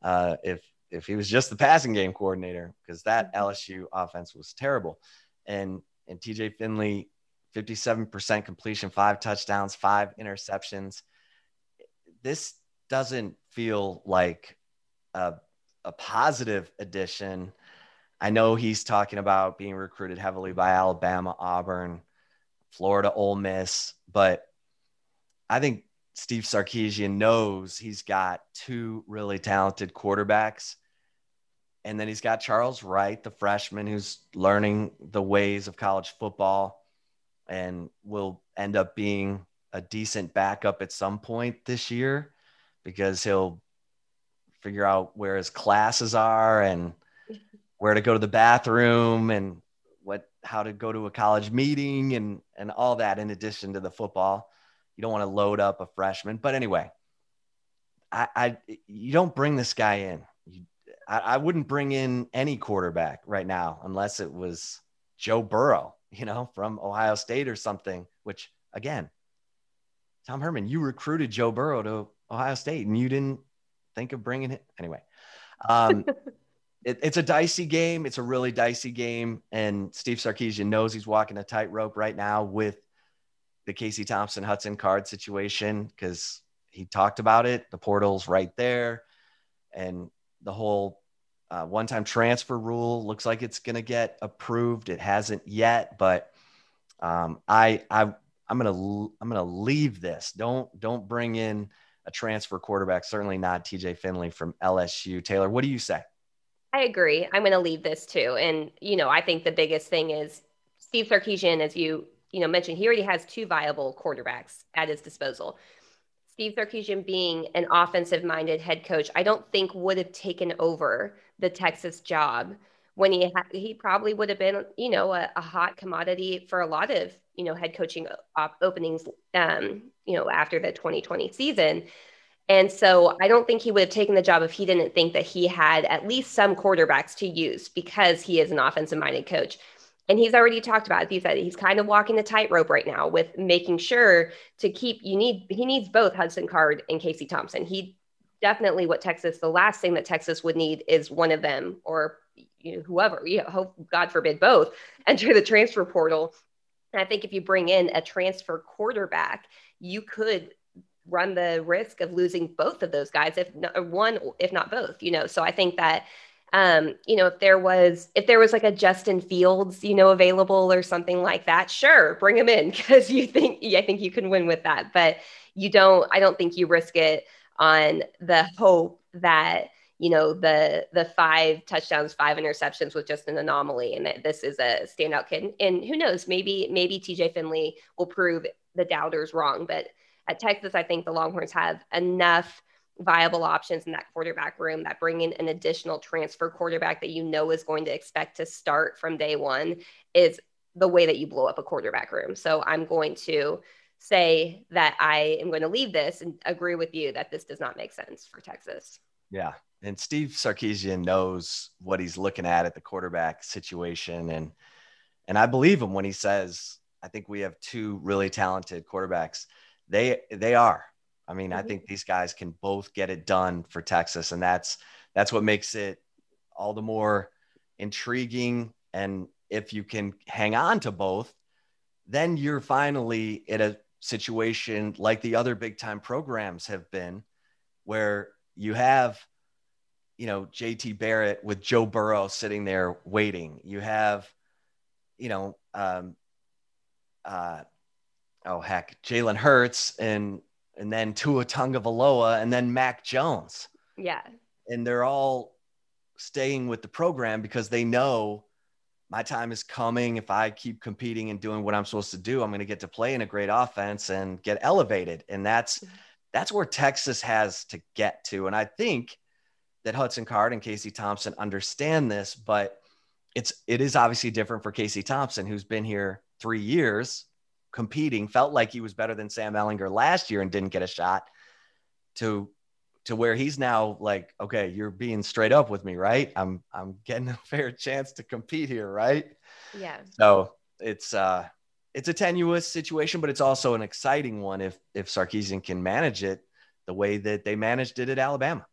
Speaker 2: Uh, if if he was just the passing game coordinator, because that mm-hmm. LSU offense was terrible, and and TJ Finley, fifty seven percent completion, five touchdowns, five interceptions. This doesn't feel like a, a positive addition. I know he's talking about being recruited heavily by Alabama, Auburn, Florida, Ole Miss, but I think Steve Sarkisian knows he's got two really talented quarterbacks. And then he's got Charles Wright, the freshman who's learning the ways of college football and will end up being a decent backup at some point this year because he'll figure out where his classes are and where to go to the bathroom and what how to go to a college meeting and and all that in addition to the football you don't want to load up a freshman. But anyway, I, I you don't bring this guy in. You, I, I wouldn't bring in any quarterback right now unless it was Joe Burrow, you know, from Ohio State or something. Which again, Tom Herman, you recruited Joe Burrow to Ohio State, and you didn't think of bringing it anyway. Um, it, it's a dicey game. It's a really dicey game, and Steve Sarkisian knows he's walking a tightrope right now with the Casey Thompson Hudson Card situation because he talked about it. The portal's right there, and the whole uh, one-time transfer rule looks like it's going to get approved. It hasn't yet, but um, I I I'm gonna I'm gonna leave this. Don't don't bring in a transfer quarterback. Certainly not TJ Finley from LSU. Taylor, what do you say?
Speaker 3: I agree. I'm going to leave this too. And, you know, I think the biggest thing is Steve Sarkisian, as you you know, mentioned he already has two viable quarterbacks at his disposal. Steve Sarkisian being an offensive minded head coach, I don't think would have taken over the Texas job when he ha- he probably would have been, you know, a, a, hot commodity for a lot of, you know, head coaching op- openings, um, you know, after the 2020 season. And so I don't think he would have taken the job if he didn't think that he had at least some quarterbacks to use because he is an offensive minded coach and he's already talked about it. He said he's kind of walking the tightrope right now with making sure to keep you need he needs both Hudson Card and Casey Thompson. He definitely what Texas the last thing that Texas would need is one of them or you know, whoever you know, hope God forbid both enter the transfer portal. And I think if you bring in a transfer quarterback, you could run the risk of losing both of those guys if not, one if not both you know so i think that um, you know, if there was if there was like a Justin Fields, you know, available or something like that, sure, bring him in because you think I think you can win with that. But you don't. I don't think you risk it on the hope that you know the the five touchdowns, five interceptions was just an anomaly, and that this is a standout kid. And who knows? Maybe maybe TJ Finley will prove the doubters wrong. But at Texas, I think the Longhorns have enough viable options in that quarterback room that bring in an additional transfer quarterback that you know is going to expect to start from day one is the way that you blow up a quarterback room. So I'm going to say that I am going to leave this and agree with you that this does not make sense for Texas.
Speaker 2: Yeah. And Steve Sarkisian knows what he's looking at at the quarterback situation. And and I believe him when he says, I think we have two really talented quarterbacks. They they are. I mean, mm-hmm. I think these guys can both get it done for Texas, and that's that's what makes it all the more intriguing. And if you can hang on to both, then you're finally in a situation like the other big time programs have been, where you have, you know, JT Barrett with Joe Burrow sitting there waiting. You have, you know, um, uh, oh heck, Jalen Hurts and and then Tua Tagovailoa, and then Mac Jones.
Speaker 3: Yeah.
Speaker 2: And they're all staying with the program because they know my time is coming. If I keep competing and doing what I'm supposed to do, I'm going to get to play in a great offense and get elevated. And that's that's where Texas has to get to. And I think that Hudson Card and Casey Thompson understand this, but it's it is obviously different for Casey Thompson, who's been here three years competing, felt like he was better than Sam Ehlinger last year and didn't get a shot, to to where he's now like, okay, you're being straight up with me, right? I'm I'm getting a fair chance to compete here, right?
Speaker 3: Yeah.
Speaker 2: So it's uh it's a tenuous situation, but it's also an exciting one if if Sarkisian can manage it the way that they managed it at Alabama.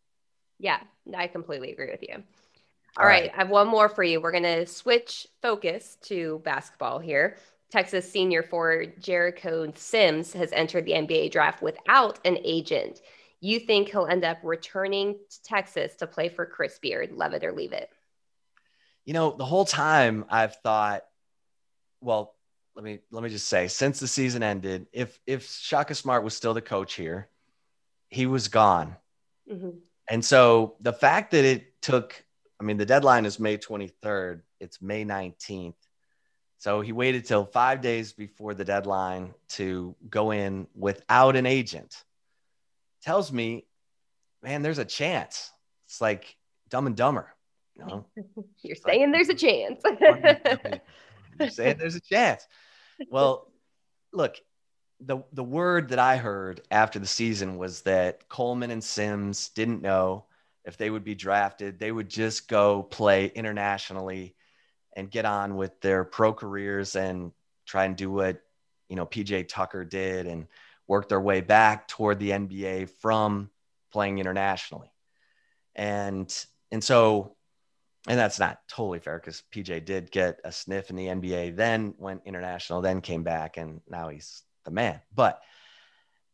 Speaker 3: Yeah, I completely agree with you. All, All right. right, I have one more for you. We're going to switch focus to basketball here. Texas senior forward Jericho Sims has entered the NBA draft without an agent. You think he'll end up returning to Texas to play for Chris Beard? Love it or leave it?
Speaker 2: You know, the whole time I've thought, well, let me let me just say, since the season ended, if if Shaka Smart was still the coach here, he was gone. Mm-hmm. And so the fact that it took, I mean, the deadline is May 23rd, it's May 19th. So he waited till five days before the deadline to go in without an agent. Tells me, man, there's a chance. It's like dumb and dumber. You know?
Speaker 3: You're saying like, there's a chance.
Speaker 2: You're saying there's a chance. Well, look, the the word that I heard after the season was that Coleman and Sims didn't know if they would be drafted. They would just go play internationally and get on with their pro careers and try and do what you know PJ Tucker did and work their way back toward the NBA from playing internationally. And and so and that's not totally fair because PJ did get a sniff in the NBA, then went international, then came back, and now he's the man. But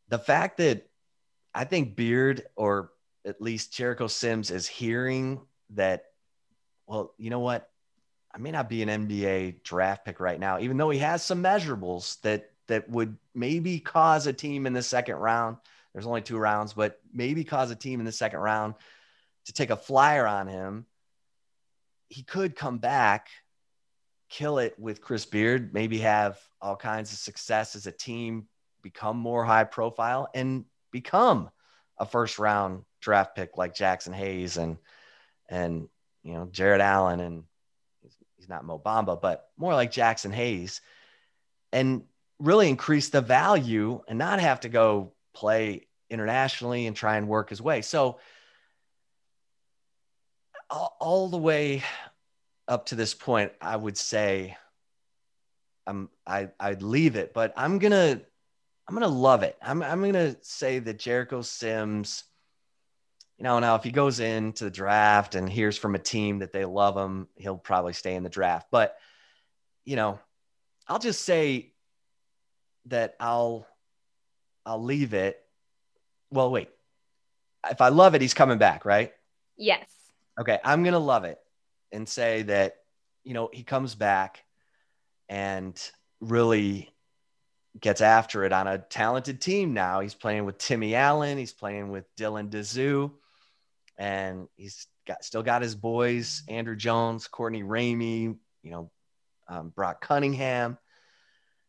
Speaker 2: the fact that I think Beard or at least Jericho Sims is hearing that, well, you know what? I may not be an NBA draft pick right now, even though he has some measurables that that would maybe cause a team in the second round. There's only two rounds, but maybe cause a team in the second round to take a flyer on him. He could come back, kill it with Chris Beard, maybe have all kinds of success as a team, become more high profile, and become a first round draft pick like Jaxson Hayes and and you know Jarrett Allen and he's not Mo Bamba, but more like Jaxson Hayes, and really increase the value and not have to go play internationally and try and work his way. So all, the way up to this point, I would say I'm I I'd leave it, but I'm gonna I'm gonna love it. I'm I'm gonna say that Jericho Sims you know, now if he goes into the draft and hears from a team that they love him, he'll probably stay in the draft. But, you know, I'll just say that I'll I'll leave it. Well, wait. If I love it, he's coming back, right?
Speaker 3: Yes.
Speaker 2: Okay, I'm gonna love it and say that, you know, he comes back and really gets after it on a talented team now. He's playing with Timmy Allen, he's playing with Dylan Disu and he's got still got his boys Andrew Jones, Courtney Ramey, you know, um, Brock Cunningham.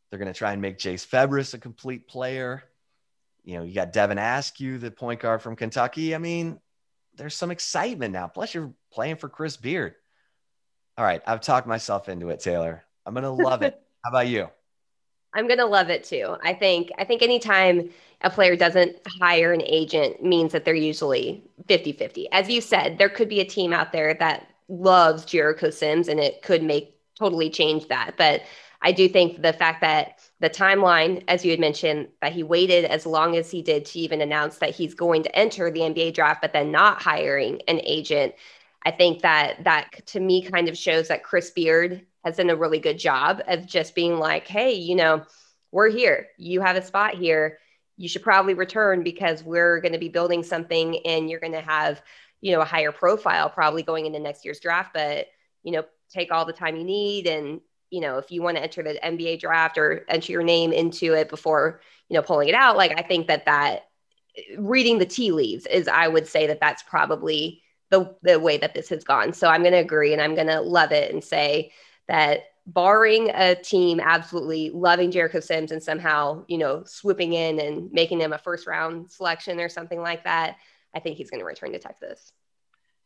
Speaker 2: They're going to try and make Jase Febres a complete player. You know, you got Devin Askew, the point guard from Kentucky. I mean, there's some excitement now. Plus, you're playing for Chris Beard. All right, I've talked myself into it, Taylor. I'm going to love it. How about you?
Speaker 3: I'm gonna love it too. I think I think anytime a player doesn't hire an agent means that they're usually 50-50. As you said, there could be a team out there that loves Jericho Sims and it could make totally change that. But I do think the fact that the timeline, as you had mentioned, that he waited as long as he did to even announce that he's going to enter the NBA draft, but then not hiring an agent. I think that that to me kind of shows that Chris Beard has done a really good job of just being like, hey, you know, we're here. You have a spot here. You should probably return because we're going to be building something and you're going to have, you know, a higher profile probably going into next year's draft. But, you know, take all the time you need. And, you know, if you want to enter the NBA draft or enter your name into it before, you know, pulling it out, like I think that that reading the tea leaves is, I would say that that's probably the, the way that this has gone. So I'm going to agree and I'm going to love it and say, that barring a team absolutely loving Jericho Sims and somehow, you know, swooping in and making him a first round selection or something like that, I think he's going to return to Texas.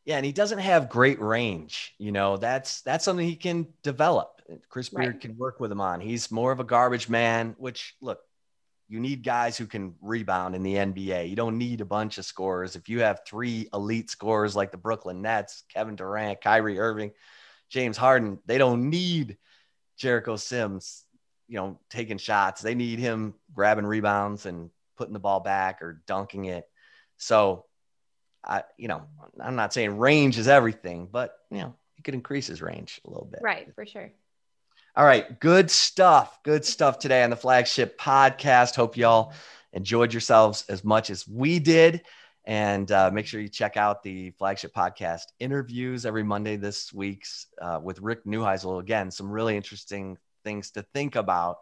Speaker 2: Yeah, and he doesn't have great range. You know, that's that's something he can develop. Chris Beard right. can work with him on. He's more of a garbage man, which look, you need guys who can rebound in the NBA. You don't need a bunch of scorers. If you have three elite scorers like the Brooklyn Nets, Kevin Durant, Kyrie Irving, James Harden, they don't need Jericho Sims, you know, taking shots. They need him grabbing rebounds and putting the ball back or dunking it. So, I, you know, I'm not saying range is everything, but you know, he could increase his range a little bit.
Speaker 3: Right, for sure.
Speaker 2: All right, good stuff. Good stuff today on the flagship podcast. Hope y'all enjoyed yourselves as much as we did. And uh, make sure you check out the flagship podcast interviews every Monday this week's uh, with Rick Neuheisel. Again, some really interesting things to think about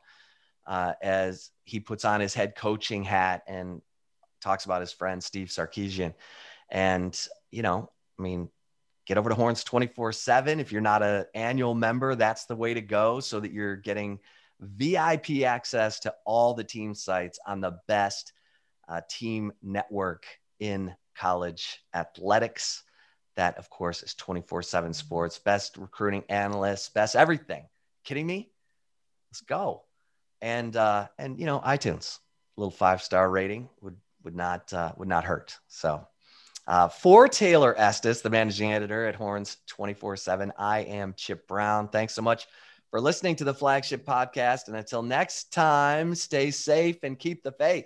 Speaker 2: uh, as he puts on his head coaching hat and talks about his friend Steve Sarkisian. And, you know, I mean, get over to Horns 24 7. If you're not an annual member, that's the way to go so that you're getting VIP access to all the team sites on the best uh, team network in college athletics. That, of course, is 24 7 sports, best recruiting analyst, best everything. Kidding me? Let's go. And, uh, and, you know, iTunes, a little five star rating would, would not, uh, would not hurt. So, uh, for Taylor Estes, the managing editor at Horns 24 7, I am Chip Brown. Thanks so much for listening to the flagship podcast. And until next time, stay safe and keep the faith.